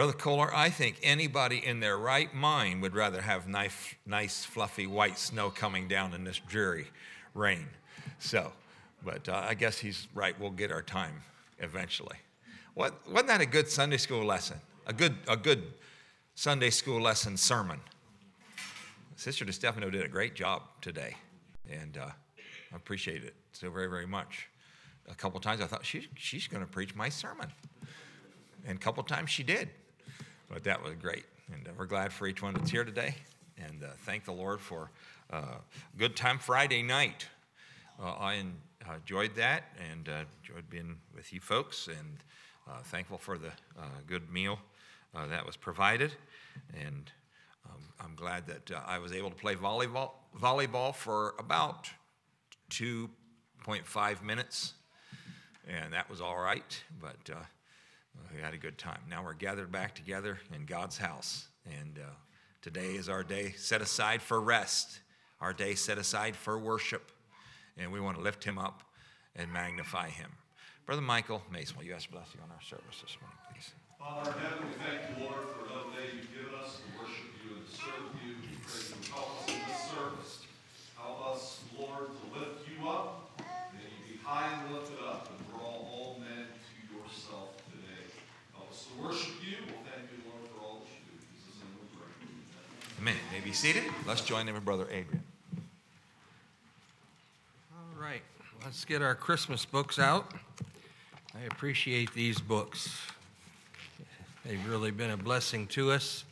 Brother Kohler, I think anybody in their right mind would rather have nice, nice fluffy white snow coming down in this dreary rain. So, but uh, I guess he's right. We'll get our time eventually. What, wasn't that a good Sunday school lesson? A good, a good Sunday school lesson sermon. Sister DeStefano did a great job today, and uh, I appreciate it so very, very much. A couple times I thought she, she's going to preach my sermon, and a couple times she did. But that was great, and uh, we're glad for each one that's here today, and uh, thank the Lord for uh, good time Friday night. Uh, I enjoyed that and uh, enjoyed being with you folks, and thankful for the good meal that was provided, and um, I'm glad that I was able to play volleyball, volleyball for about 2.5 minutes, and that was all right, but uh, we had a good time. Now we're gathered back together in God's house, and uh, today is our day set aside for rest, our day set aside for worship, and we want to lift Him up and magnify Him. Brother Michael Mason, will you ask blessing on our service this morning, please? Father in heaven, we thank you, Lord, for another day you've given us to worship you and serve you. We pray you help us in this service. Help us, Lord, to lift you up, that you be high and lifted up, and draw all men to yourself today. Help us to worship you. We'll thank you, Lord, for all that you do. In Jesus' name we pray. Amen. May be seated. Let's join in with Brother Adrian. All right, let's get our Christmas books out. I appreciate these books. They've really been a blessing to us.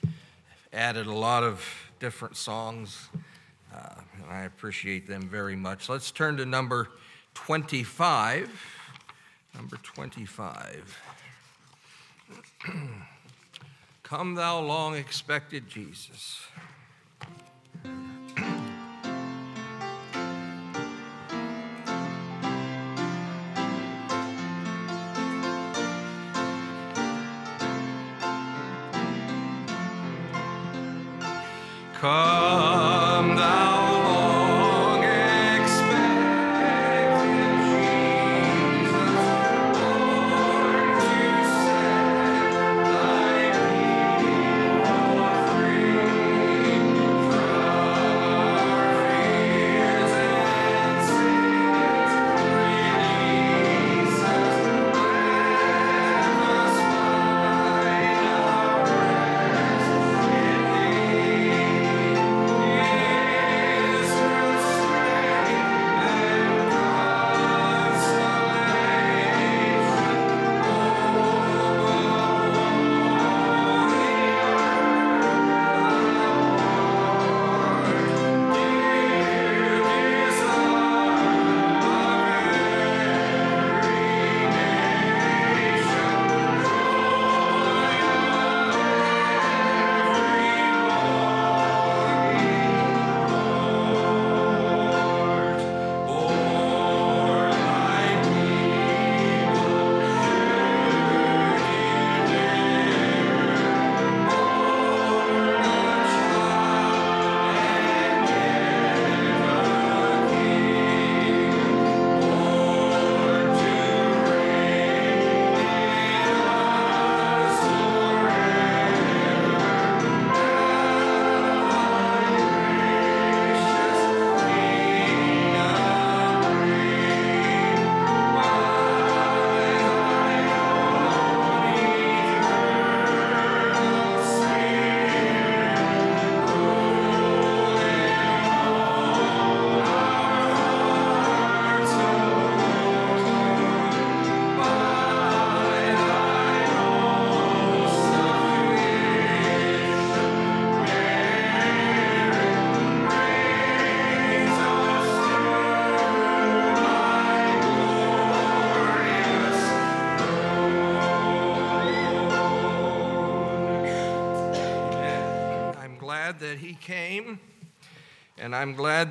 Added a lot of different songs, uh, and I appreciate them very much. Let's turn to number 25. Number 25. Come, thou long expected Jesus. Come,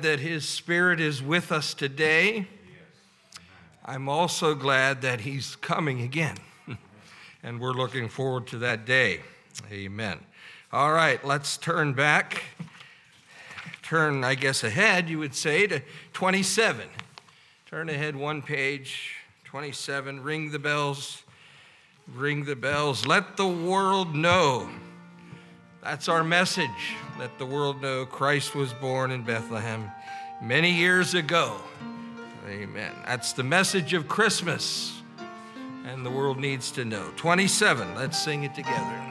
that His Spirit is with us today. I'm also glad that He's coming again. and we're looking forward to that day. Amen. All right, let's turn back. Turn, I guess, ahead, you would say, to 27. Turn ahead one page, 27. Ring the bells. Ring the bells. Let the world know. That's our message. Let the world know Christ was born in Bethlehem many years ago. Amen. That's the message of Christmas, and the world needs to know. 27, let's sing it together.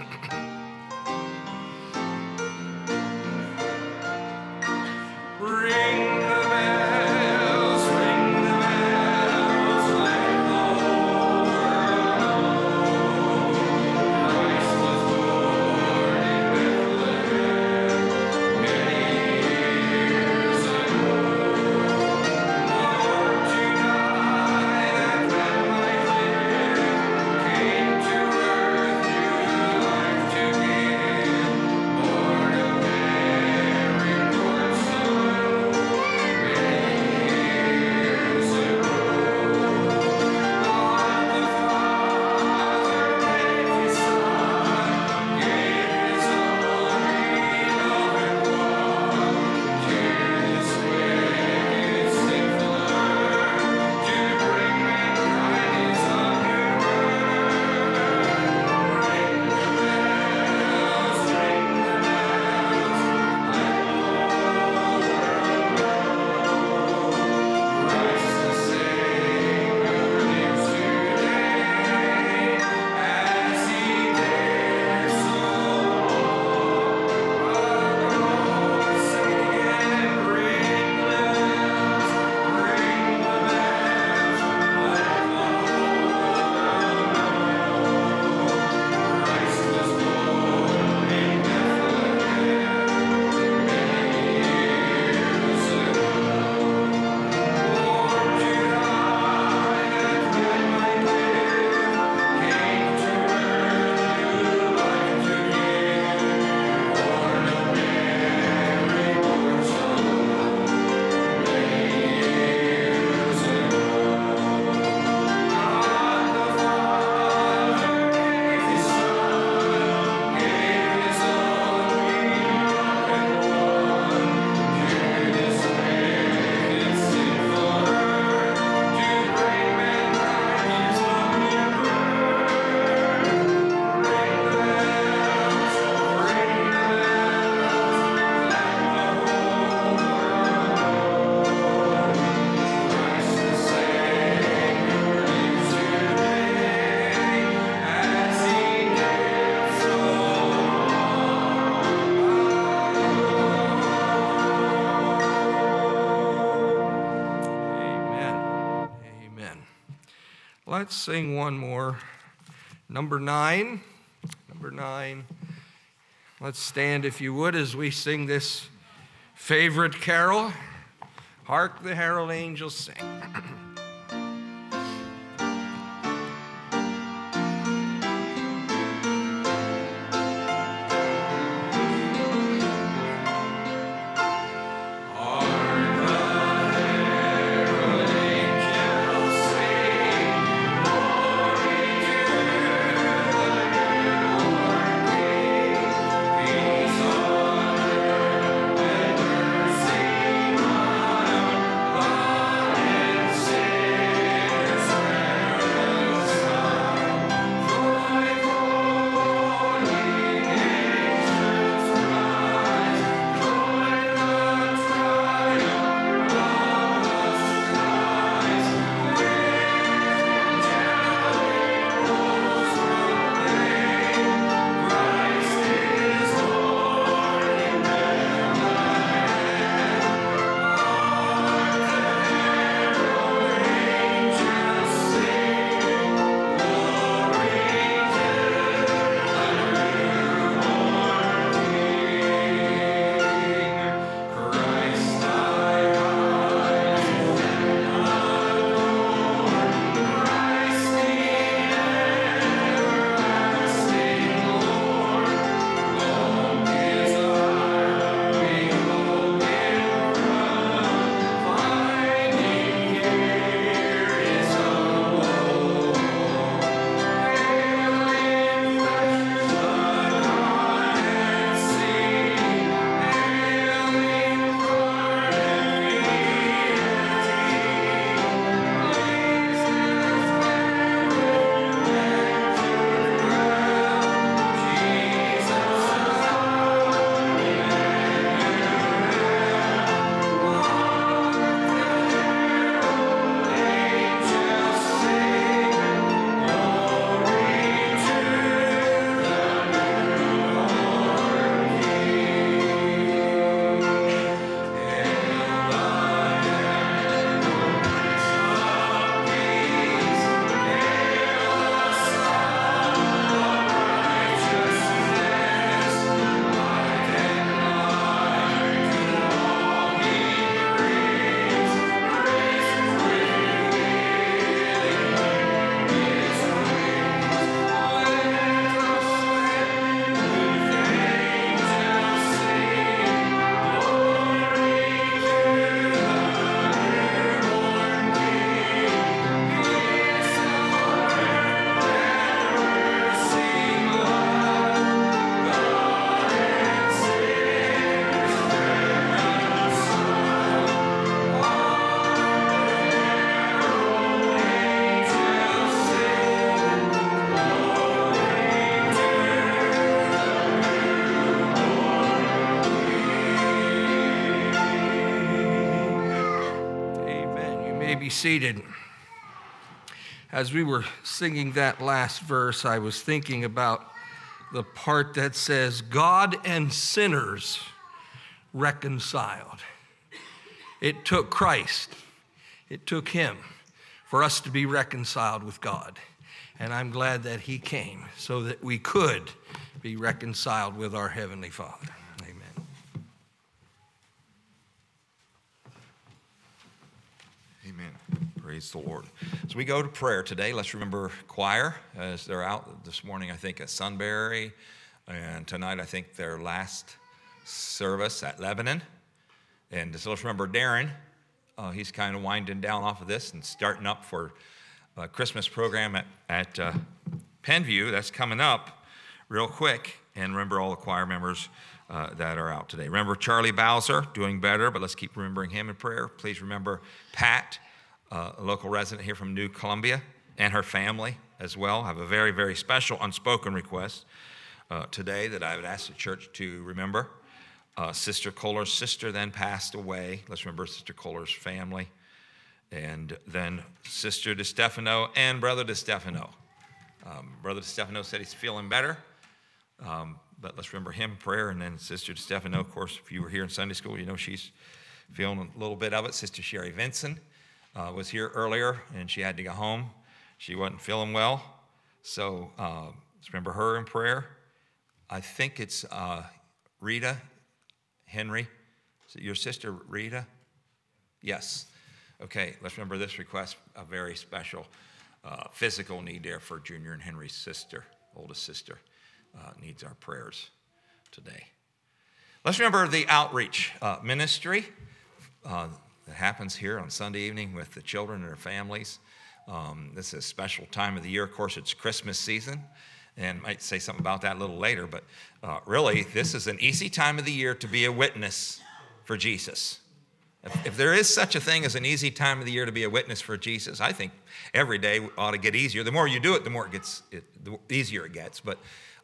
Let's sing one more. Number nine. Number nine. Let's stand, if you would, as we sing this favorite carol. Hark the herald angels sing. Seated. As we were singing that last verse, I was thinking about the part that says, God and sinners reconciled. It took Christ, it took Him for us to be reconciled with God. And I'm glad that He came so that we could be reconciled with our Heavenly Father. Amen. Amen. Praise the Lord. So we go to prayer today. Let's remember choir as they're out this morning, I think, at Sunbury. And tonight, I think, their last service at Lebanon. And so let's remember Darren. Uh, he's kind of winding down off of this and starting up for a Christmas program at, at uh, Penn View. That's coming up real quick. And remember all the choir members uh, that are out today. Remember Charlie Bowser, doing better, but let's keep remembering him in prayer. Please remember Pat, a local resident here from New Columbia, and her family as well. I have a very, very special unspoken request uh, today that I would ask the church to remember. Uh, Sister Kohler's sister then passed away. Let's remember Sister Kohler's family. And then Sister DeStefano and Brother DeStefano. Um, Brother DeStefano said he's feeling better. Um, but let's remember him in prayer. And then Sister Stefano, of course, if you were here in Sunday school, you know she's feeling a little bit of it. Sister Sherry Vinson uh, was here earlier, and she had to go home. She wasn't feeling well. So uh, let's remember her in prayer. I think it's uh, Rita Henry. Your sister, Rita? Yes. Okay, let's remember this request, a very special uh, physical need there for Junior and Henry's sister, oldest sister uh, needs our prayers today. Let's remember the outreach uh, ministry that happens here on Sunday evening with the children and their families. Um, this is a special time of the year. Of course, it's Christmas season, and I might say something about that a little later. But uh, really, this is an easy time of the year to be a witness for Jesus. If, if there is such a thing as an easy time of the year to be a witness for Jesus, I think every day ought to get easier. The more you do it, the more it gets, it, the easier it gets. But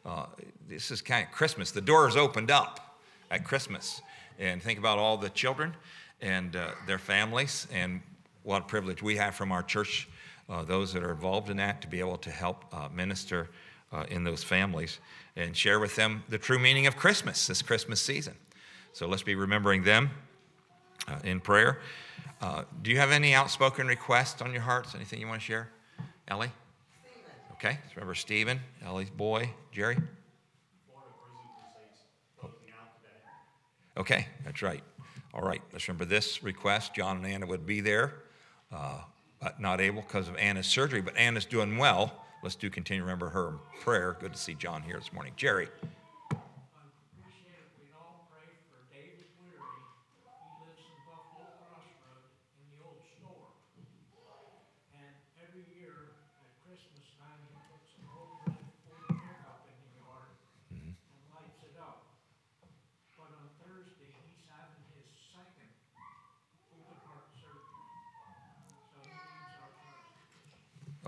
uh, this is kind of Christmas. The doors opened up at Christmas. And think about all the children and uh, their families, and what a privilege we have from our church, uh, those that are involved in that, to be able to help uh, minister uh, in those families and share with them the true meaning of Christmas this Christmas season. So let's be remembering them uh, in prayer. do you have any outspoken requests on your hearts? Anything you want to share? Ellie? Okay, let's remember Stephen, Ellie's boy, Jerry. Okay, that's right. All right, let's remember this request. John and Anna would be there, uh, but not able because of Anna's surgery. But Anna's doing well. Let's do continue to remember her prayer. Good to see John here this morning. Jerry.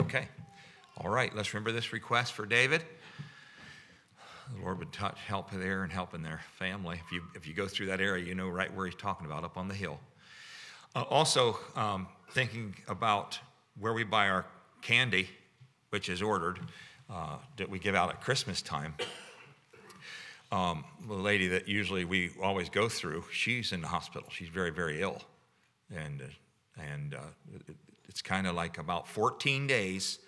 Okay. All right, let's remember this request for David. The Lord would touch, help there and help in their family. If you, if you go through that area, you know right where he's talking about, up on the hill. Uh, also, um, thinking about where we buy our candy, which is ordered, uh, that we give out at Christmas time. Um, the lady that usually we always go through, she's in the hospital. She's very, very ill. And, uh, and uh, it's kind of like about 14 days.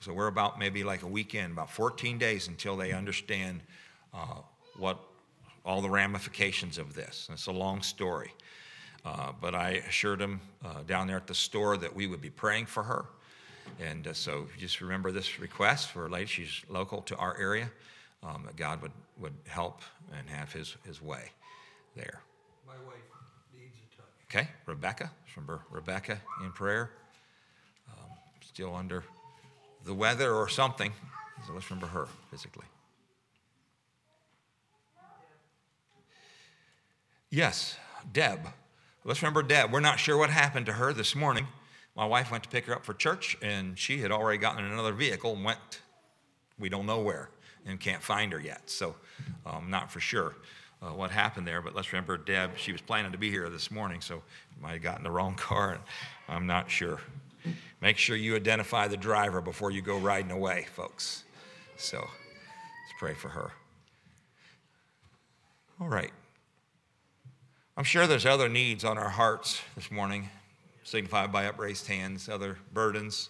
So we're about maybe like a weekend, about 14 days until they understand uh, what all the ramifications of this. it's a long story. Uh, but I assured them uh, down there at the store that we would be praying for her. And uh, so just remember this request for a lady, she's local to our area, um, that God would, would help and have his, his way there. My wife needs a touch. Okay, Rebecca, remember Rebecca in prayer still under the weather or something. So let's remember her physically. Yes, Deb. Let's remember Deb. We're not sure what happened to her this morning. My wife went to pick her up for church, and she had already gotten in another vehicle and went, we don't know where, and can't find her yet. So, um, not for sure uh, what happened there, but let's remember Deb. She was planning to be here this morning, so might have gotten the wrong car I'm not sure. Make sure you identify the driver before you go riding away, folks. So let's pray for her. All right. I'm sure there's other needs on our hearts this morning, signified by upraised hands, other burdens.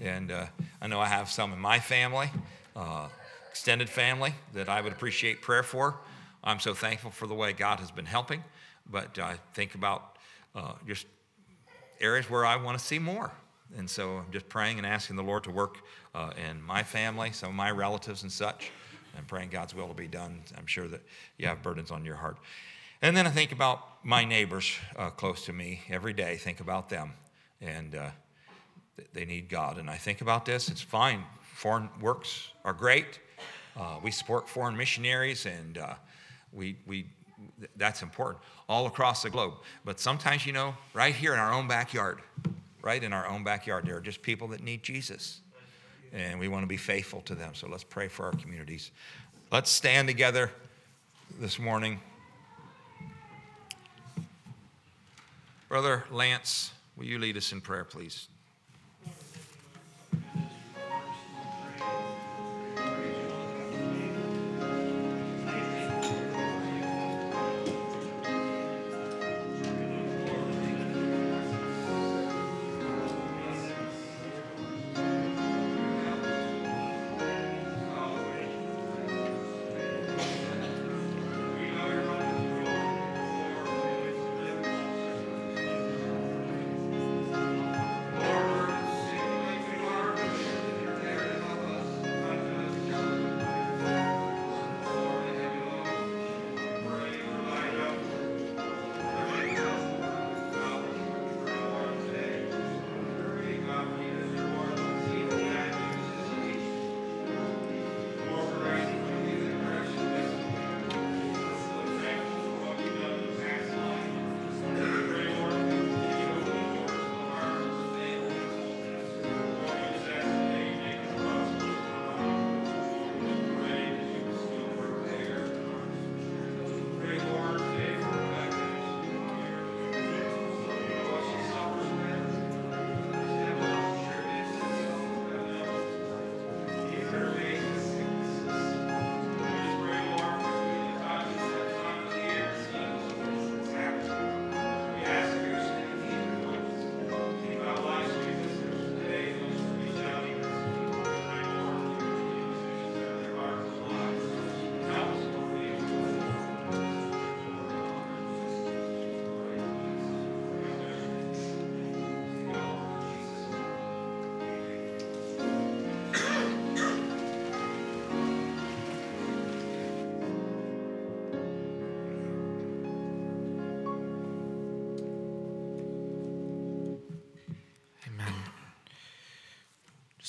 And uh, I know I have some in my family, uh, extended family, that I would appreciate prayer for. I'm so thankful for the way God has been helping, but I think about uh, just areas where I want to see more. And so I'm just praying and asking the Lord to work uh, in my family, some of my relatives and such, and praying God's will to be done. I'm sure that you have burdens on your heart. And then I think about my neighbors uh, close to me every day, think about them. And uh, they need God. And I think about this, it's fine. Foreign works are great. Uh, we support foreign missionaries, and uh, we, we, that's important all across the globe. But sometimes, you know, right here in our own backyard, right in our own backyard, there are just people that need Jesus. And we want to be faithful to them. So let's pray for our communities. Let's stand together this morning. Brother Lance, will you lead us in prayer, please?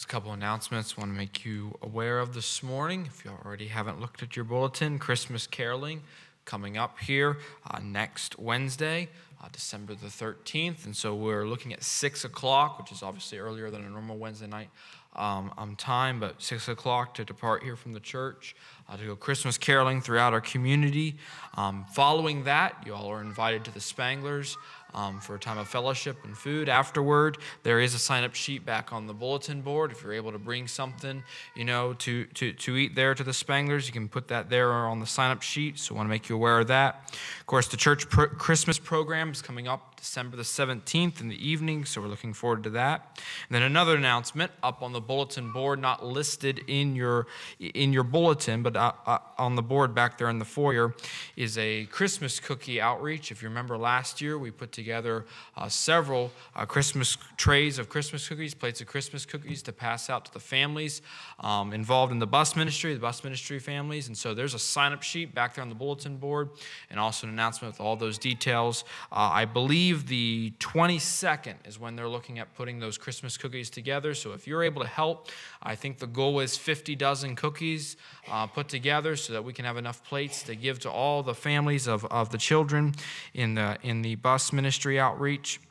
A couple announcements. Want to make you aware of this morning. If you already haven't looked at your bulletin, Christmas caroling coming up here uh, next Wednesday, uh, December the 13th. And so we're looking at 6 o'clock, which is obviously earlier than a normal Wednesday night um, um, time, but 6 o'clock to depart here from the church uh, to go Christmas caroling throughout our community. Um, following that, you all are invited to the Spanglers um, for a time of fellowship and food. Afterward, there is a sign up sheet back on the bulletin board. If you're able to bring something, you know, to, to, to eat there to the Spanglers, you can put that there on the sign up sheet. So I want to make you aware of that. Of course, the church pro- Christmas program is coming up December the 17th in the evening, so we're looking forward to that. And then another announcement up on the bulletin board, not listed in your in your bulletin, but uh, uh, on the board back there in the foyer, is a Christmas cookie outreach. If you remember last year, we put together uh, several uh, Christmas trays of Christmas cookies, plates of Christmas cookies to pass out to the families um, involved in the bus ministry, the bus ministry families. And so there's a sign up sheet back there on the bulletin board, and also an announcement with all those details. Uh, I believe believe the 22nd is when they're looking at putting those Christmas cookies together. So if you're able to help, I think the goal is 50 dozen cookies uh, put together so that we can have enough plates to give to all the families of, of the children in the, in the bus ministry outreach.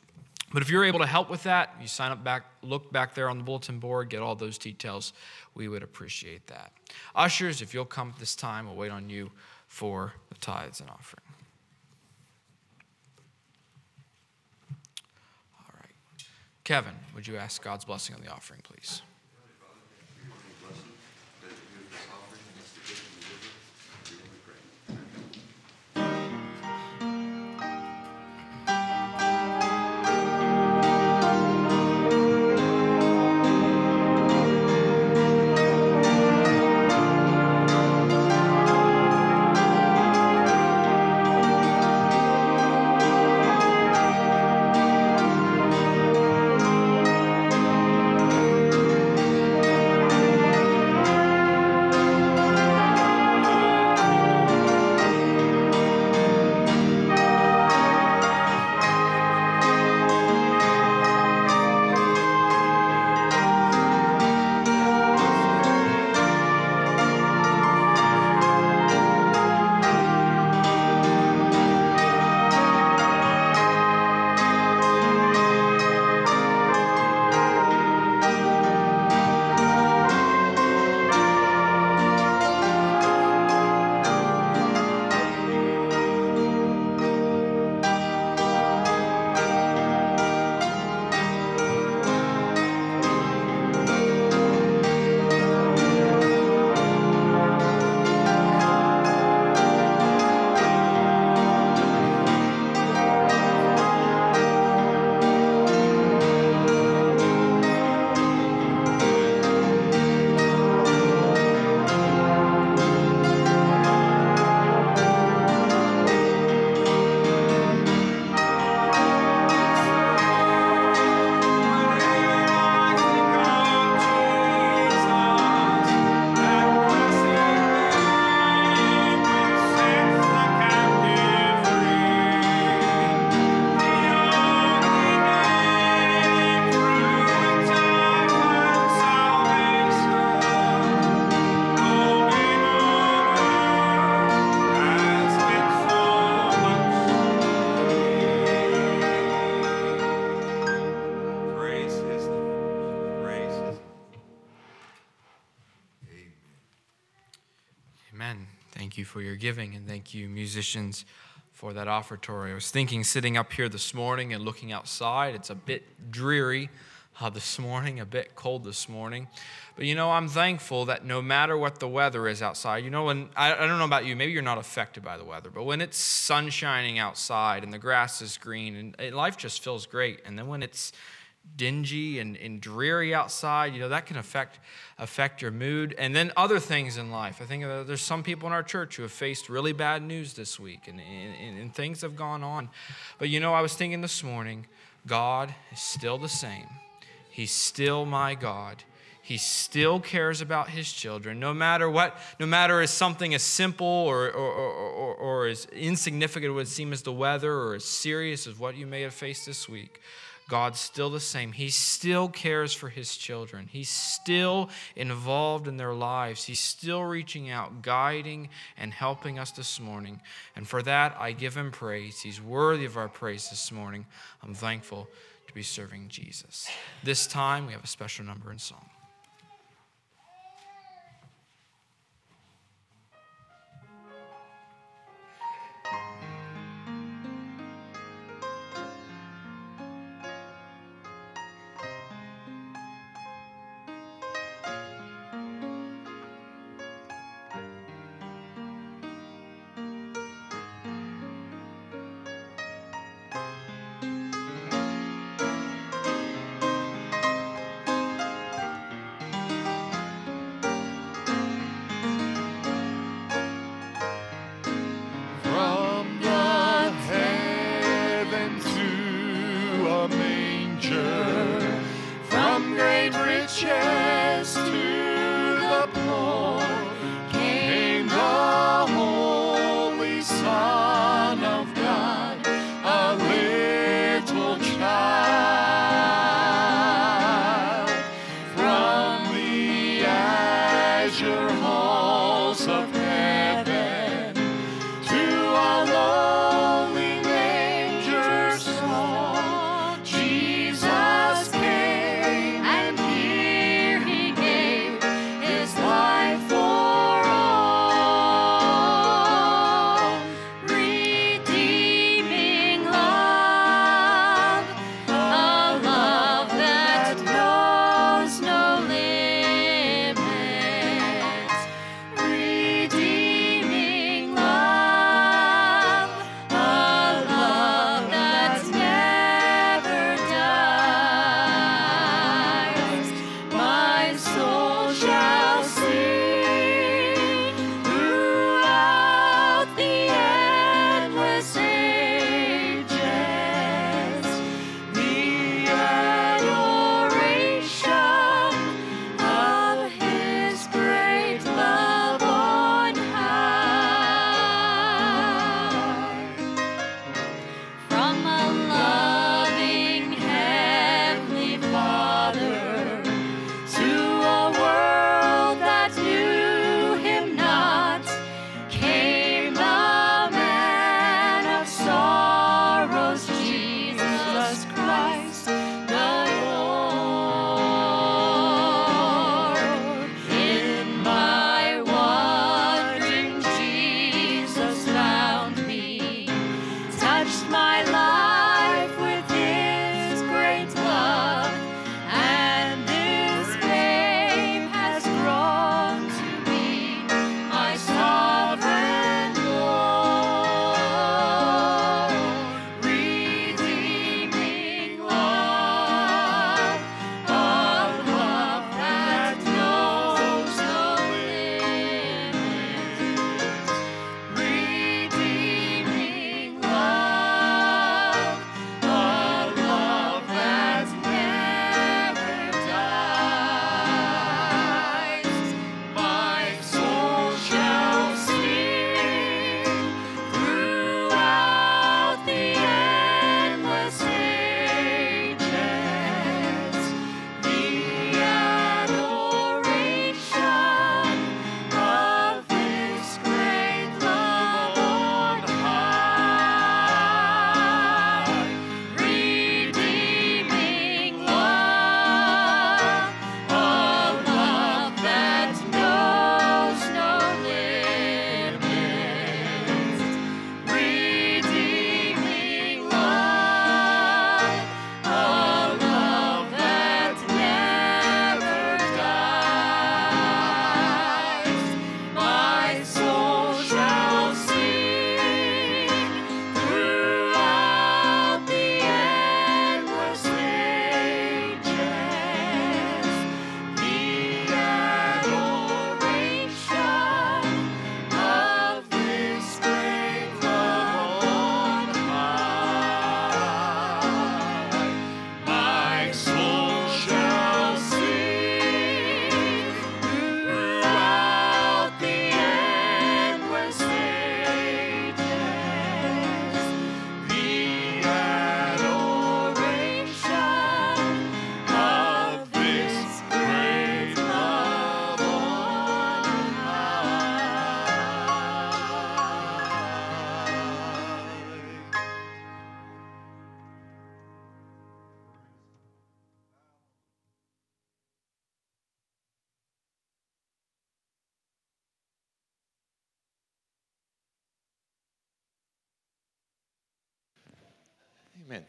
But if you're able to help with that, you sign up back, look back there on the bulletin board, get all those details. We would appreciate that. Ushers, if you'll come this time, we'll wait on you for the tithes and offering. Kevin, would you ask God's blessing on the offering, please? For your giving, and thank you, musicians, for that offertory. I was thinking, sitting up here this morning and looking outside, it's a bit dreary uh, this morning, a bit cold this morning. But you know, I'm thankful that no matter what the weather is outside, you know, when I, I don't know about you, maybe you're not affected by the weather, but when it's sun shining outside and the grass is green and, and life just feels great. And then when it's dingy and, and dreary outside, you know, that can affect affect your mood. And then other things in life. I think uh, there's some people in our church who have faced really bad news this week and, and, and things have gone on. But you know, I was thinking this morning, God is still the same. He's still my God. He still cares about his children, no matter what, no matter as something as simple or, or, or, or, as insignificant would seem as the weather or as serious as what you may have faced this week. God's still the same. He still cares for his children. He's still involved in their lives. He's still reaching out, guiding, and helping us this morning. And for that, I give him praise. He's worthy of our praise this morning. I'm thankful to be serving Jesus. This time, we have a special number in song.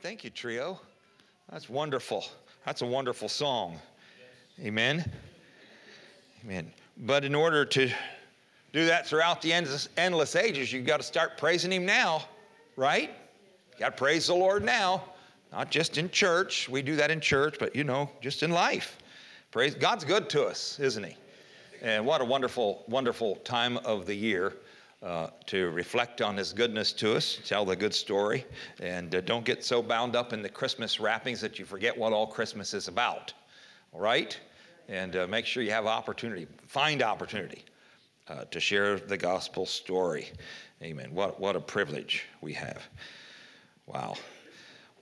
Thank you, trio. That's wonderful. That's a wonderful song. Amen. Amen. But in order to do that throughout the endless, endless ages, you've got to start praising Him now, right? You got to praise the Lord now, not just in church. We do that in church, but you know, just in life. Praise God's good to us, isn't He? And what a wonderful, wonderful time of the year uh, to reflect on His goodness to us, tell the good story, and uh, don't get so bound up in the Christmas wrappings that you forget what all Christmas is about. All right? And uh, make sure you have opportunity, find opportunity uh, to share the gospel story. Amen. What, what a privilege we have. Wow.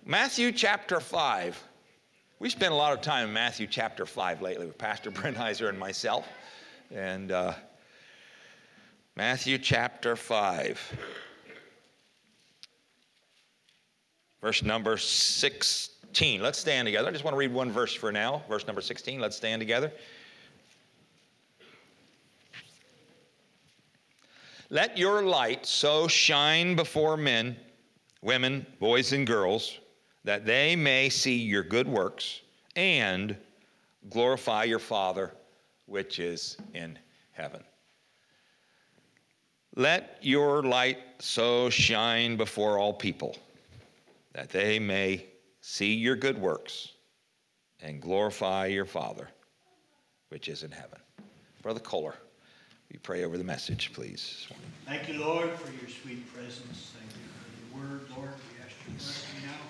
Matthew chapter 5. We spent a lot of time in Matthew chapter 5 lately with Pastor Brennheiser and myself. And uh, Matthew chapter 5, verse number 16. Let's stand together. I just want to read one verse for now. Verse number 16. Let's stand together. Let your light so shine before men, women, boys, and girls, that they may see your good works and glorify your Father which is in heaven. Let your light so shine before all people that they may see your good works and glorify your Father which is in heaven. Brother Kohler, we pray over the message, please. Thank you, Lord, for your sweet presence. Thank you for your word, Lord. We ask you to bless me now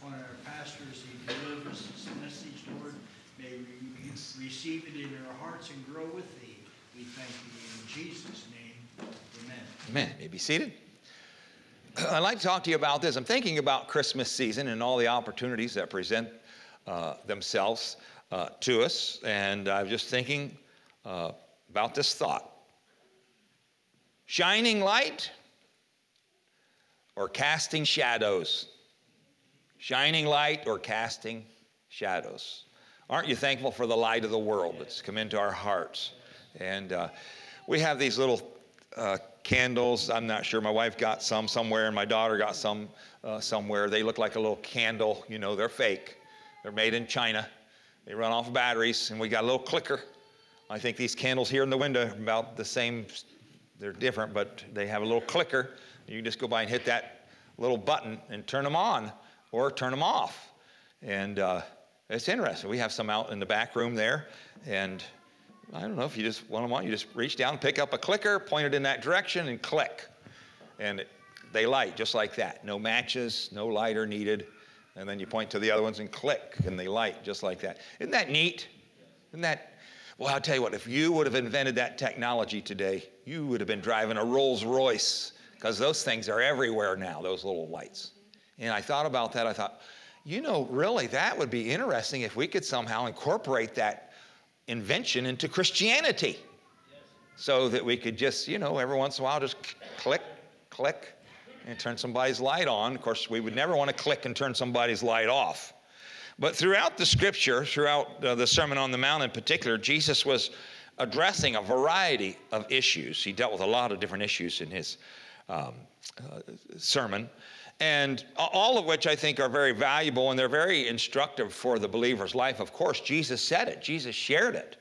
upon our pastors. as he delivers this message, Lord. May we receive it in our hearts and grow with thee. We thank you in Jesus' name. Amen. Amen. You may be seated. I'd like to talk to you about this. I'm thinking about Christmas season and all the opportunities that present uh, themselves uh, to us, and I'm just thinking uh, about this thought shining light or casting shadows? Shining light or casting shadows? Aren't you thankful for the light of the world that's come into our hearts? And uh, we have these little uh, candles. I'm not sure. My wife got some somewhere, and my daughter got some uh, somewhere. They look like a little candle. You know, they're fake. They're made in China. They run off batteries, and we got a little clicker. I think these candles here in the window are about the same. They're different, but they have a little clicker. You just go by and hit that little button and turn them on or turn them off. And uh, it's interesting. We have some out in the back room there, and I don't know if you just want them on. You just reach down, pick up a clicker, point it in that direction, and click, and it, they light just like that. No matches, no lighter needed, and then you point to the other ones and click, and they light just like that. Isn't that neat? Isn't that? Well, I'll tell you what. If you would have invented that technology today, you would have been driving a Rolls Royce because those things are everywhere now. Those little lights. And I thought about that. I thought you know, really, that would be interesting if we could somehow incorporate that invention into Christianity. So that we could just, you know, every once in a while just click, click, and turn somebody's light on. Of course, we would never want to click and turn somebody's light off. But throughout the scripture, throughout uh, the Sermon on the Mount in particular, Jesus was addressing a variety of issues. He dealt with a lot of different issues in his um, uh, sermon and all of which I think are very valuable and they're very instructive for the believer's life. Of course, Jesus said it, Jesus shared it,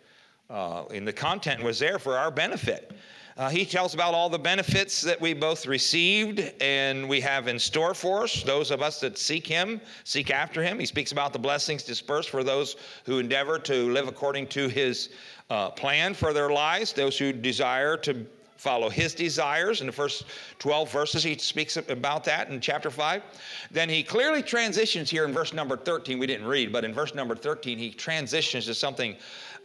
uh, and the content was there for our benefit. Uh, he tells about all the benefits that we both received and we have in store for us, those of us that seek Him, seek after Him. He speaks about the blessings dispersed for those who endeavor to live according to His uh, plan for their lives, those who desire to follow his desires. In the first 12 verses, he speaks about that in chapter 5. Then he clearly transitions here in verse number 13. We didn't read, but in verse number 13, he transitions to something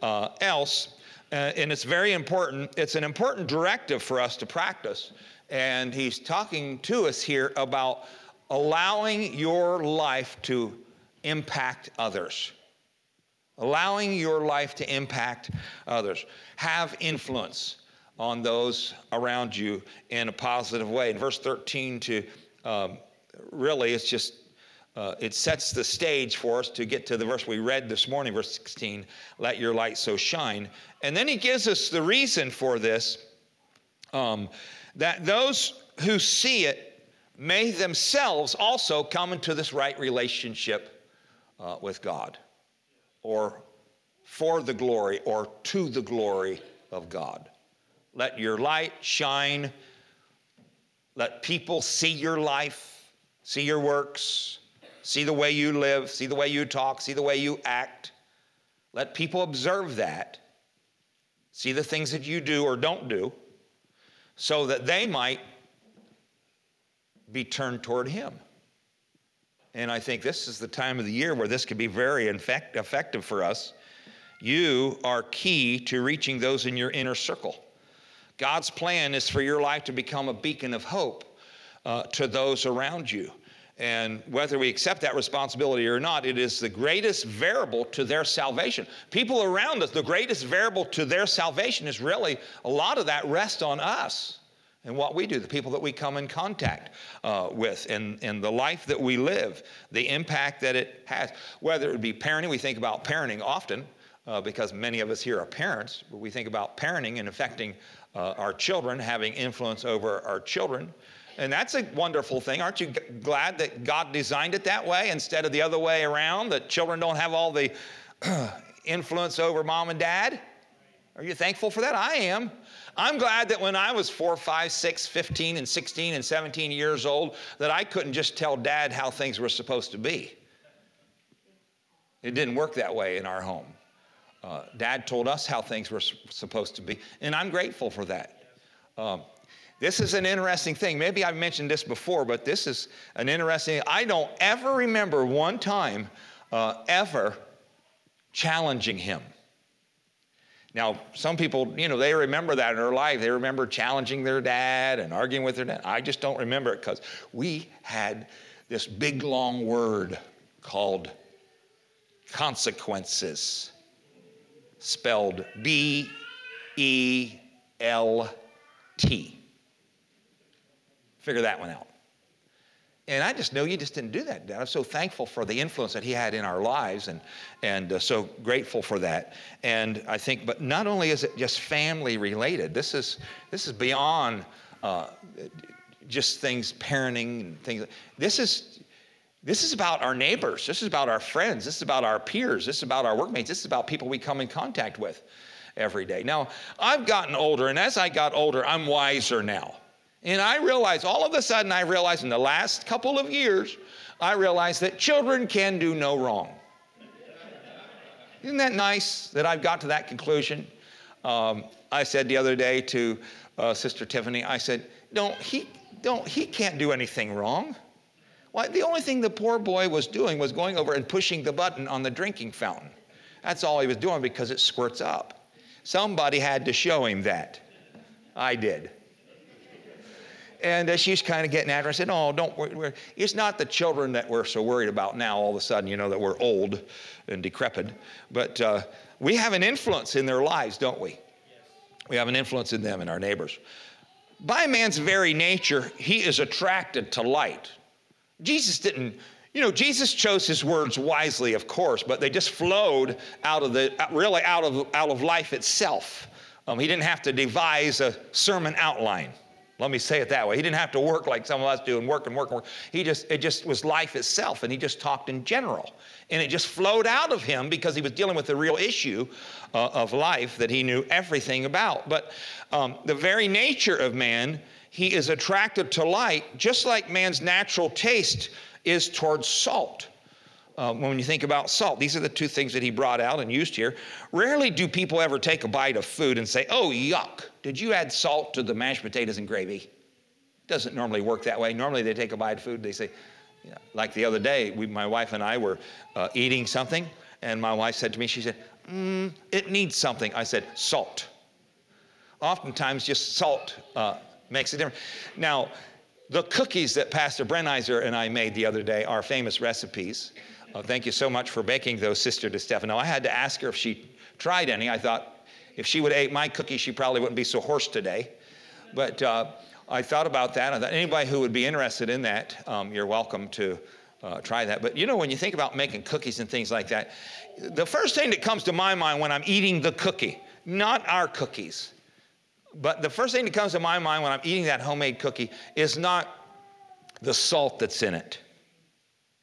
uh, else. Uh, and it's very important. It's an important directive for us to practice. And he's talking to us here about allowing your life to impact others allowing your life to impact others, have influence on those around you in a positive way. In verse 13 to um, really, it's just uh, it sets the stage for us to get to the verse we read this morning, verse 16, let your light so shine. And then he gives us the reason for this um, that those who see it may themselves also come into this right relationship uh, with God, or for the glory, or to the glory of God. Let your light shine. Let people see your life, see your works, see the way you live, see the way you talk, see the way you act. Let people observe that, see the things that you do or don't do, so that they might be turned toward Him. And I think this is the time of the year where this could be very effect- effective for us. You are key to reaching those in your inner circle. God's plan is for your life to become a beacon of hope uh, to those around you. And whether we accept that responsibility or not, it is the greatest variable to their salvation. People around us, the greatest variable to their salvation is really a lot of that rests on us and what we do, the people that we come in contact uh, with, and, and the life that we live, the impact that it has. Whether it be parenting, we think about parenting often uh, because many of us here are parents, but we think about parenting and affecting uh, our children, having influence over our children. And that's a wonderful thing. Aren't you g- glad that God designed it that way instead of the other way around, that children don't have all the influence over mom and dad? Are you thankful for that? I am. I'm glad that when I was four, five, six, 15, and 16 and 17 years old, that I couldn't just tell dad how things were supposed to be. It didn't work that way in our home. Uh, dad told us how things were supposed to be, and I'm grateful for that. Um, this is an interesting thing. Maybe I've mentioned this before, but this is an interesting. I don't ever remember one time uh, ever challenging him. Now, some people, you know, they remember that in their life. They remember challenging their dad and arguing with their dad. I just don't remember it because we had this big long word called consequences, spelled B E L T. Figure that one out. And I just know you just didn't do that. I'm so thankful for the influence that he had in our lives and, and uh, so grateful for that. And I think, but not only is it just family related, this is, this is beyond uh, just things, parenting and things. This is, this is about our neighbors. This is about our friends. This is about our peers. This is about our workmates. This is about people we come in contact with every day. Now, I've gotten older, and as I got older, I'm wiser now. And I realized, all of a sudden, I realized in the last couple of years, I realized that children can do no wrong. Isn't that nice that I've got to that conclusion? Um, I said the other day to uh, Sister Tiffany, I said, don't, he, don't, he can't do anything wrong. Why, the only thing the poor boy was doing was going over and pushing the button on the drinking fountain. That's all he was doing because it squirts up. Somebody had to show him that. I did. And uh, she's kind of getting at her. I said, "Oh, don't worry. It's not the children that we're so worried about now. All of a sudden, you know that we're old and decrepit, but uh, we have an influence in their lives, don't we? We have an influence in them and our neighbors. By man's very nature, he is attracted to light. Jesus didn't." You know, Jesus chose his words wisely, of course, but they just flowed out of the, really out of, out of life itself. Um, he didn't have to devise a sermon outline. Let me say it that way. He didn't have to work like some of us do and work and work and work. He just, it just was life itself, and he just talked in general. And it just flowed out of him because he was dealing with the real issue uh, of life that he knew everything about. But um, the very nature of man, he is attracted to light, just like man's natural taste is towards salt. Uh, when you think about salt, these are the two things that he brought out and used here. Rarely do people ever take a bite of food and say, oh, yuck, did you add salt to the mashed potatoes and gravy? Doesn't normally work that way. Normally they take a bite of food, they say, know, like the other day, we, my wife and I were uh, eating something, and my wife said to me, she said, mm, it needs something. I said, salt. Oftentimes, just salt uh, makes a difference. Now, the cookies that Pastor Brenizer and I made the other day are famous recipes. Uh, thank you so much for baking those, Sister DeStefano. I had to ask her if she tried any. I thought if she would have ate my cookies, she probably wouldn't be so hoarse today. But uh, I thought about that. I thought anybody who would be interested in that, um, you're welcome to uh, try that. But you know, when you think about making cookies and things like that, the first thing that comes to my mind when I'm eating the cookie, not our cookies, but the first thing that comes to my mind when I'm eating that homemade cookie is not the salt that's in it.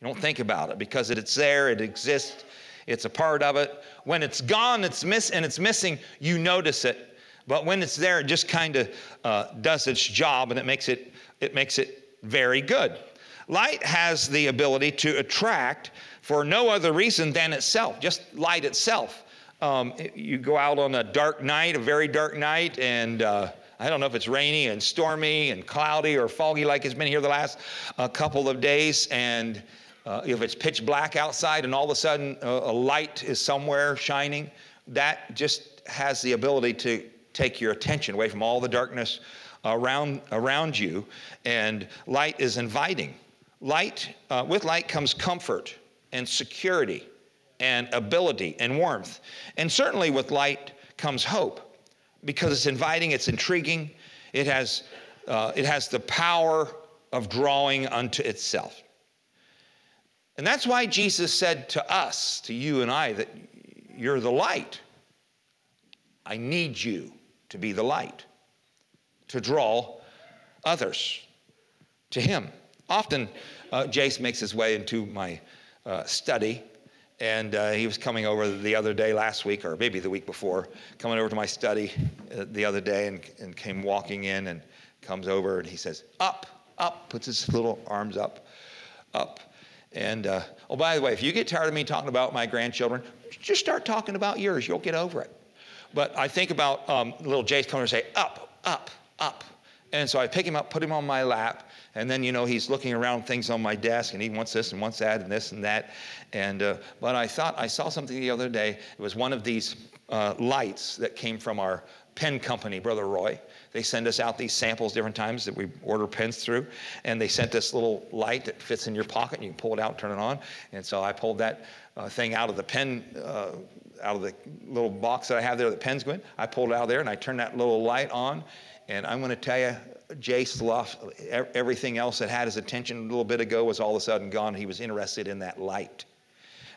You don't think about it because it's there, it exists, it's a part of it. When it's gone, it's miss and it's missing, you notice it. But when it's there, it just kind of uh, does its job and it makes it it makes it very good. Light has the ability to attract for no other reason than itself, just light itself. Um, you go out on a dark night, a very dark night, and uh, I don't know if it's rainy and stormy and cloudy or foggy like it's been here the last uh, couple of days, and uh, if it's pitch black outside and all of a sudden uh, a light is somewhere shining, that just has the ability to take your attention away from all the darkness around, around you. And light is inviting. Light, uh, with light comes comfort and security and ability and warmth. And certainly with light comes hope because it's inviting, it's intriguing, it has, uh, it has the power of drawing unto itself. And that's why Jesus said to us, to you and I, that you're the light. I need you to be the light, to draw others to Him. Often, uh, Jace makes his way into my uh, study, and uh, he was coming over the other day, last week, or maybe the week before, coming over to my study uh, the other day and, and came walking in and comes over and he says, Up, up, puts his little arms up, up. And uh, oh, by the way, if you get tired of me talking about my grandchildren, just start talking about yours. You'll get over it. But I think about um, little Jace coming and say, up, up, up. And so I pick him up, put him on my lap, and then you know he's looking around things on my desk, and he wants this and wants that and this and that. And uh, but I thought I saw something the other day. It was one of these uh, lights that came from our pen company, Brother Roy. They send us out these samples different times that we order pens through, and they sent this little light that fits in your pocket, and you can pull it out, turn it on. And so I pulled that uh, thing out of the pen, uh, out of the little box that I have there, the pens go in. I pulled it out there, and I turned that little light on. And I'm going to tell you, Jace lost everything else that had his attention a little bit ago was all of a sudden gone. He was interested in that light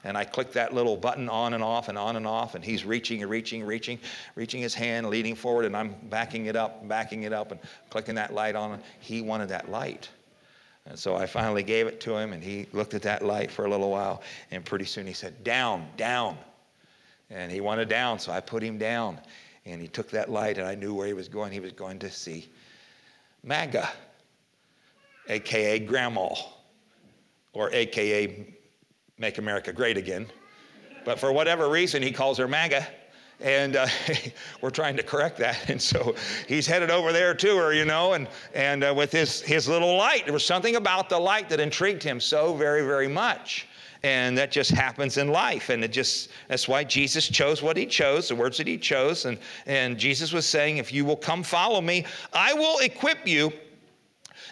and I click that little button on and off and on and off, and he's reaching and reaching, reaching, reaching his hand, leading forward, and I'm backing it up, backing it up, and clicking that light on. He wanted that light. And so I finally gave it to him, and he looked at that light for a little while, and pretty soon he said, Down, down. And he wanted down, so I put him down. And he took that light, and I knew where he was going. He was going to see MAGA, AKA Grandma, or AKA Make America Great Again. But for whatever reason, he calls her MAGA. And uh, we're trying to correct that. And so he's headed over there to her, you know, and, and uh, with his, his little light. There was something about the light that intrigued him so very, very much. And that just happens in life. And it just, that's why Jesus chose what he chose, the words that he chose. And, and Jesus was saying, if you will come follow me, I will equip you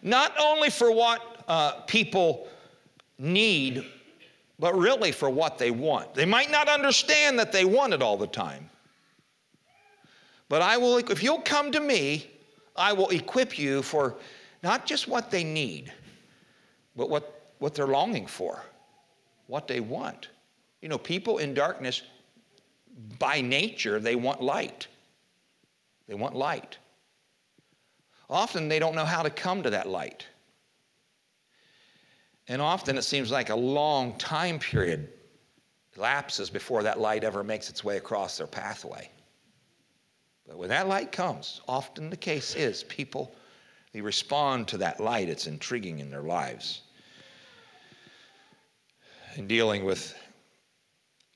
not only for what uh, people need but really for what they want. They might not understand that they want it all the time. But I will, if you'll come to me, I will equip you for not just what they need, but what, what they're longing for, what they want. You know, people in darkness, by nature, they want light. They want light. Often they don't know how to come to that light. And often it seems like a long time period lapses before that light ever makes its way across their pathway. But when that light comes, often the case is people, they respond to that light. It's intriguing in their lives. In dealing with,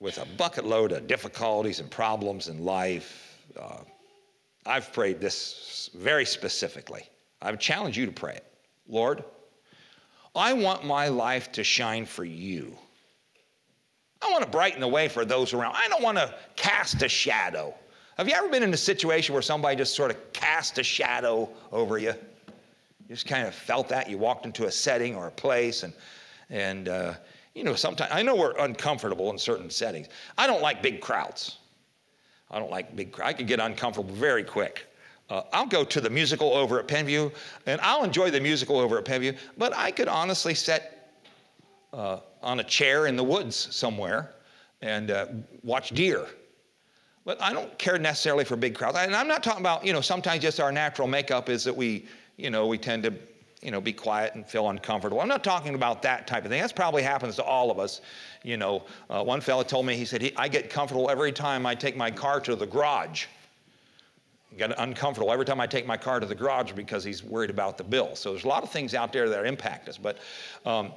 with a bucket load of difficulties and problems in life, uh, I've prayed this very specifically. I would challenge you to pray it. Lord, I want my life to shine for you. I want to brighten the way for those around. I don't want to cast a shadow. Have you ever been in a situation where somebody just sort of cast a shadow over you? You just kind of felt that. You walked into a setting or a place, and, and uh, you know, sometimes, I know we're uncomfortable in certain settings. I don't like big crowds. I don't like big crowds. I can get uncomfortable very quick. Uh, I'll go to the musical over at Penn View, and I'll enjoy the musical over at Penn View, but I could honestly sit uh, on a chair in the woods somewhere and uh, watch deer. But I don't care necessarily for big crowds. And I'm not talking about, you know, sometimes just our natural makeup is that we, you know, we tend to you know, be quiet and feel uncomfortable. I'm not talking about that type of thing. That probably happens to all of us. You know, uh, one fellow told me, he said, I get comfortable every time I take my car to the garage. Get uncomfortable every time I take my car to the garage because he's worried about the bill. So there's a lot of things out there that impact us. But um,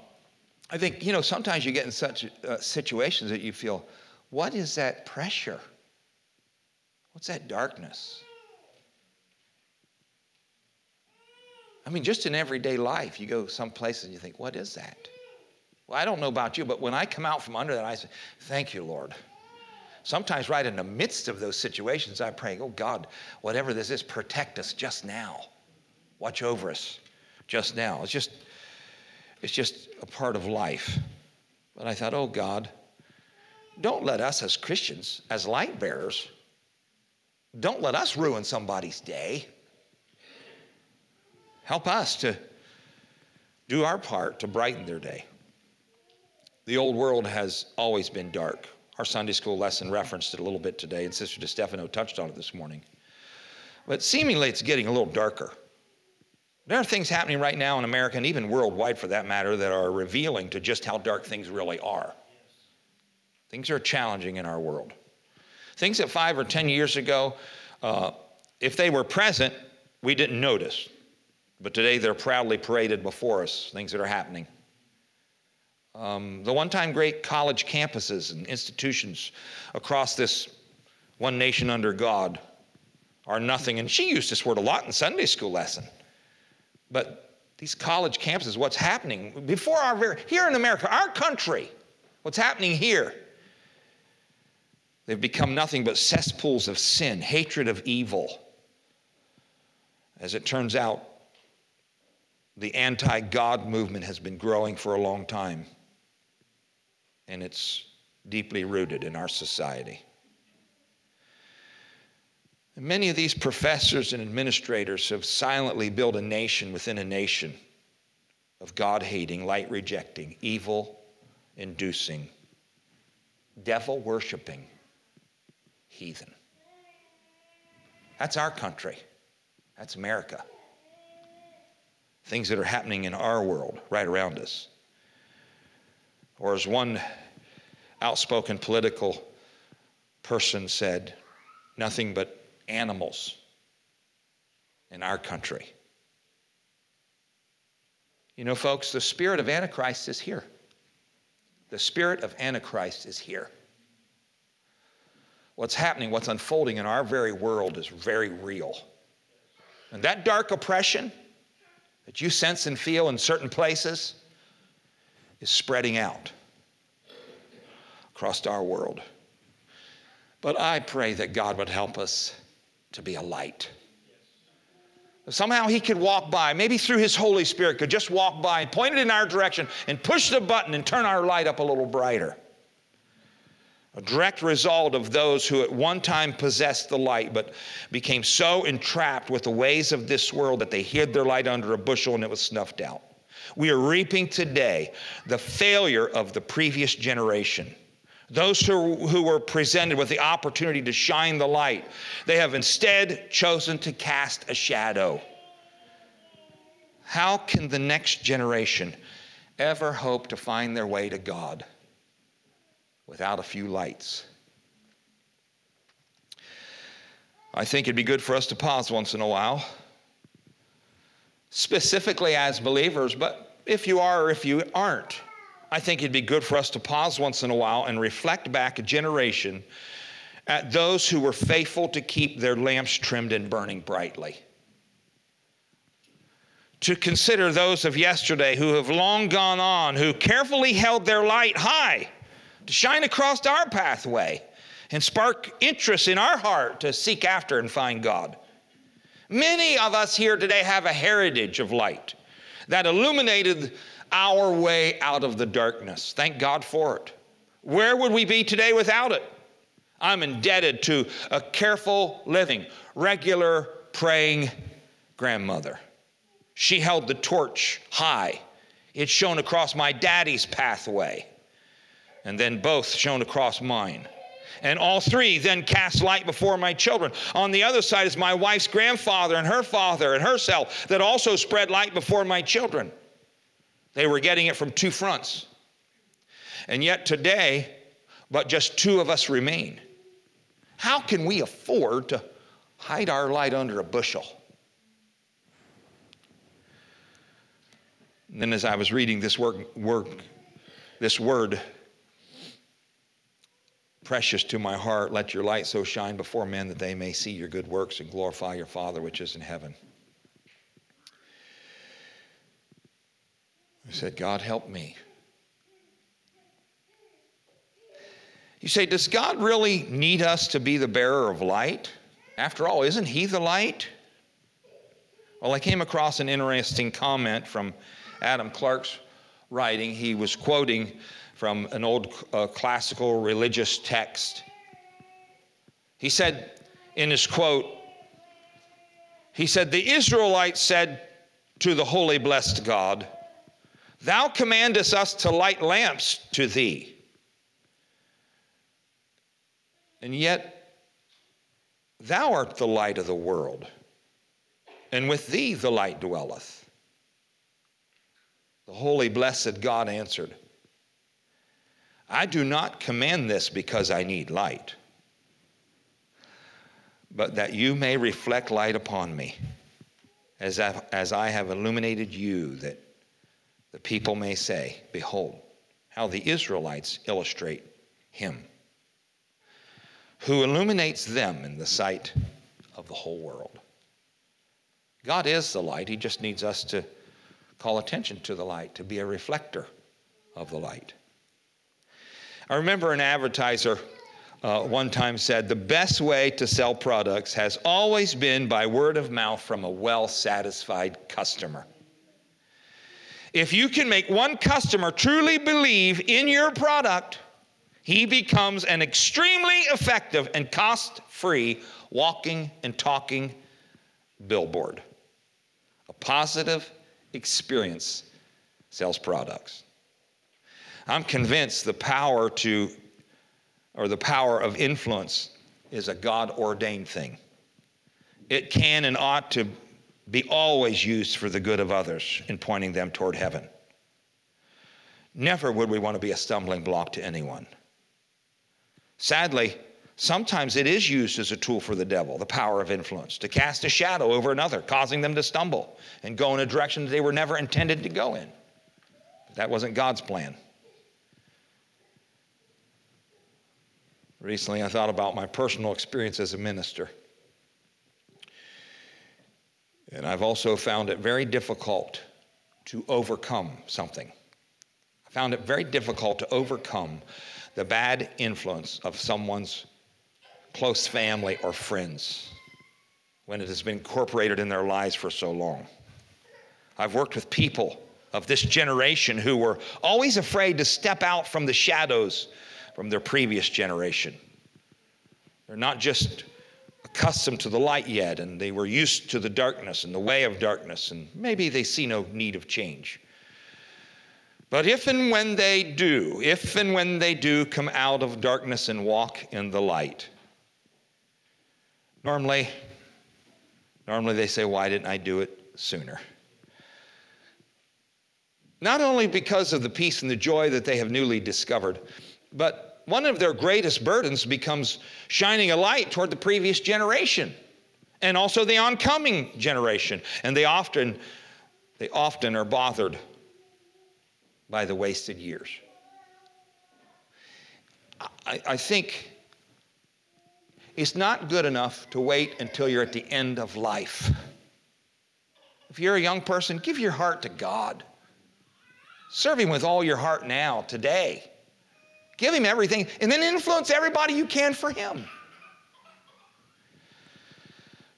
I think, you know, sometimes you get in such uh, situations that you feel, what is that pressure? What's that darkness? I mean, just in everyday life, you go some places and you think, what is that? Well, I don't know about you, but when I come out from under that, I say, thank you, Lord. Sometimes, right in the midst of those situations, I pray, oh God, whatever this is, protect us just now. Watch over us just now. It's just, it's just a part of life. But I thought, oh God, don't let us as Christians, as light bearers, don't let us ruin somebody's day. Help us to do our part to brighten their day. The old world has always been dark. Our Sunday school lesson referenced it a little bit today, and Sister DeStefano touched on it this morning. But seemingly it's getting a little darker. There are things happening right now in America, and even worldwide for that matter, that are revealing to just how dark things really are. Things are challenging in our world. Things that five or ten years ago, uh, if they were present, we didn't notice. But today they're proudly paraded before us, things that are happening. Um, the one time great college campuses and institutions across this one nation under God are nothing. And she used this word a lot in Sunday school lesson. But these college campuses, what's happening before our very, here in America, our country, what's happening here? They've become nothing but cesspools of sin, hatred of evil. As it turns out, the anti God movement has been growing for a long time, and it's deeply rooted in our society. Many of these professors and administrators have silently built a nation within a nation of God hating, light rejecting, evil inducing, devil worshiping heathen. That's our country. That's America things that are happening in our world right around us. Or as one outspoken political person said, nothing but animals in our country. You know, folks, the spirit of Antichrist is here. The spirit of Antichrist is here. What's happening, what's unfolding in our very world is very real. And that dark oppression, that you sense and feel in certain places is spreading out across our world. But I pray that God would help us to be a light. Somehow he could walk by, maybe through his Holy Spirit, could just walk by and point it in our direction and push the button and turn our light up a little brighter a direct result of those who at one time possessed the light but became so entrapped with the ways of this world that they hid their light under a bushel and it was snuffed out. We are reaping today the failure of the previous generation. Those who, who were presented with the opportunity to shine the light, they have instead chosen to cast a shadow. How can the next generation ever hope to find their way to God? Without a few lights. I think it'd be good for us to pause once in a while, specifically as believers, but if you are or if you aren't, I think it'd be good for us to pause once in a while and reflect back a generation at those who were faithful to keep their lamps trimmed and burning brightly. To consider those of yesterday who have long gone on, who carefully held their light high to shine across our pathway and spark interest in our heart to seek after and find God. Many of us here today have a heritage of light that illuminated our way out of the darkness. Thank God for it. Where would we be today without it? I'm indebted to a careful living, regular praying grandmother. She held the torch high. It shone across my daddy's pathway and then both shone across mine. And all three then cast light before my children. On the other side is my wife's grandfather and her father and herself that also spread light before my children. They were getting it from two fronts. And yet today, but just two of us remain. How can we afford to hide our light under a bushel? And then as I was reading this work, work this word, precious to my heart, let your light so shine before men that they may see your good works and glorify your Father which is in heaven. I said, God, help me. You say, does God really need us to be the bearer of light? After all, isn't He the light? Well, I came across an interesting comment from Adam Clarke's writing. He was quoting from an old uh, classical religious text. He said in his quote, he said, The Israelites said to the holy blessed God, Thou commandest us to light lamps to thee. And yet, thou art the light of the world, and with thee the light dwelleth. The holy, blessed God answered, I do not command this because I need light, but that you may reflect light upon me, as I, as I have illuminated you, that the people may say, Behold, how the Israelites illustrate him who illuminates them in the sight of the whole world. God is the light. He just needs us to call attention to the light, to be a reflector of the light. I remember an advertiser uh, one time said the best way to sell products has always been by word of mouth from a well satisfied customer. If you can make one customer truly believe in your product, he becomes an extremely effective and cost free walking and talking billboard. A positive experience sells products. I'm convinced the power to, or the power of influence is a God ordained thing. It can and ought to be always used for the good of others in pointing them toward heaven. Never would we want to be a stumbling block to anyone. Sadly, sometimes it is used as a tool for the devil, the power of influence, to cast a shadow over another, causing them to stumble and go in a direction that they were never intended to go in. But that wasn't God's plan. Recently, I thought about my personal experience as a minister. And I've also found it very difficult to overcome something. I found it very difficult to overcome the bad influence of someone's close family or friends when it has been incorporated in their lives for so long. I've worked with people of this generation who were always afraid to step out from the shadows from their previous generation. They're not just accustomed to the light yet, and they were used to the darkness and the way of darkness, and maybe they see no need of change. But if and when they do, if and when they do come out of darkness and walk in the light, normally, normally they say, Why didn't I do it sooner? Not only because of the peace and the joy that they have newly discovered, but one of their greatest burdens becomes shining a light toward the previous generation and also the oncoming generation. And they often, they often are bothered by the wasted years. I, I think it's not good enough to wait until you're at the end of life. If you're a young person, give your heart to God. Serve Him with all your heart now, today. Give Him everything, and then influence everybody you can for Him.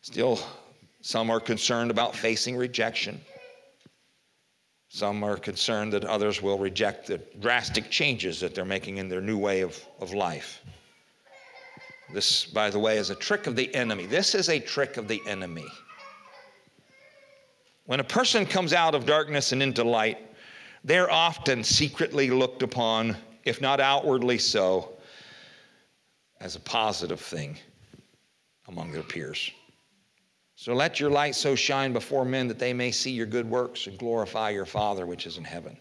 Still, some are concerned about facing rejection. Some are concerned that others will reject the drastic changes that they're making in their new way of, of life. This, by the way, is a trick of the enemy. This is a trick of the enemy. When a person comes out of darkness and into light, they're often secretly looked upon, if not outwardly so, as a positive thing among their peers. So let your light so shine before men that they may see your good works and glorify your Father which is in heaven.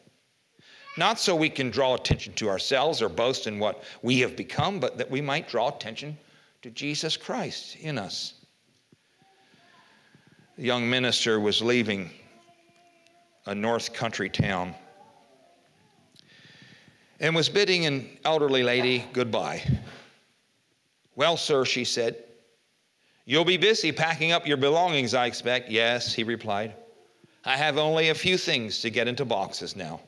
Not so we can draw attention to ourselves or boast in what we have become, but that we might draw attention to Jesus Christ in us. The young minister was leaving a north country town and was bidding an elderly lady goodbye. Well, sir, she said, you'll be busy packing up your belongings, I expect. Yes, he replied. I have only a few things to get into boxes now.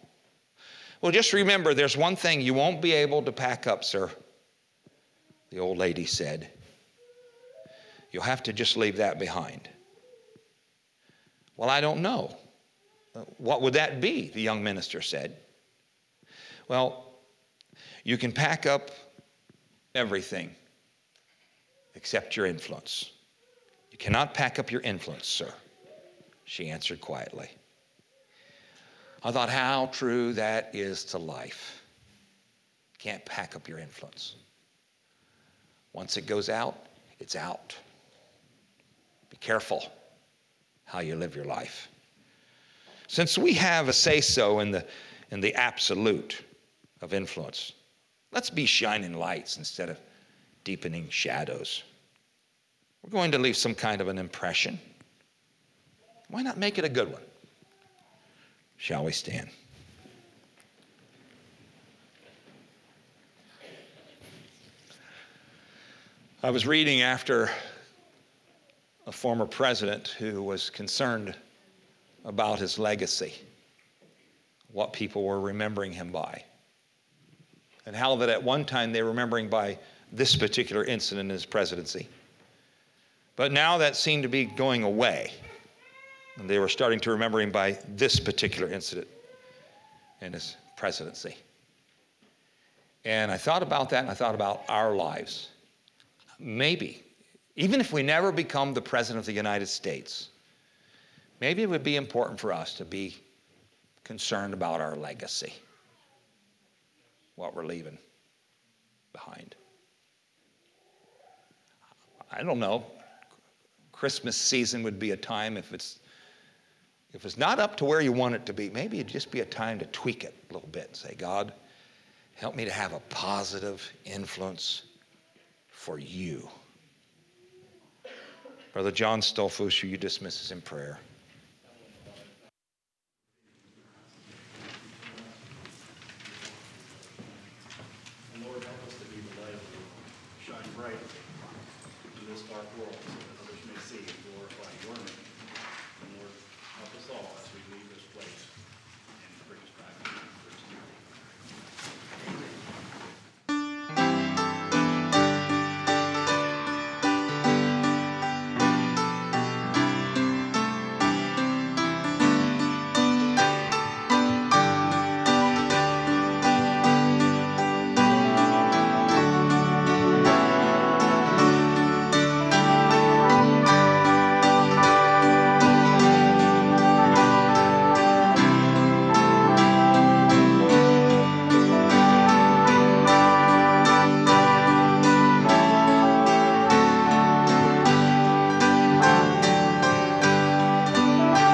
Well, just remember there's one thing you won't be able to pack up, sir. The old lady said, You'll have to just leave that behind. Well, I don't know. What would that be? The young minister said. Well, you can pack up everything except your influence. You cannot pack up your influence, sir, she answered quietly. I thought, how true that is to life. Can't pack up your influence. Once it goes out, it's out. Be careful how you live your life. Since we have a say so in the, in the absolute of influence, let's be shining lights instead of deepening shadows. We're going to leave some kind of an impression. Why not make it a good one? Shall we stand? I was reading after a former president who was concerned about his legacy, what people were remembering him by, and how that at one time they were remembering by this particular incident in his presidency. But now that seemed to be going away. And they were starting to remember him by this particular incident in his presidency. And I thought about that and I thought about our lives. Maybe, even if we never become the President of the United States, maybe it would be important for us to be concerned about our legacy, what we're leaving behind. I don't know. Christmas season would be a time if it's if it's not up to where you want it to be, maybe it'd just be a time to tweak it a little bit and say, God, help me to have a positive influence for you. Brother John Stolfus, you dismiss us in prayer?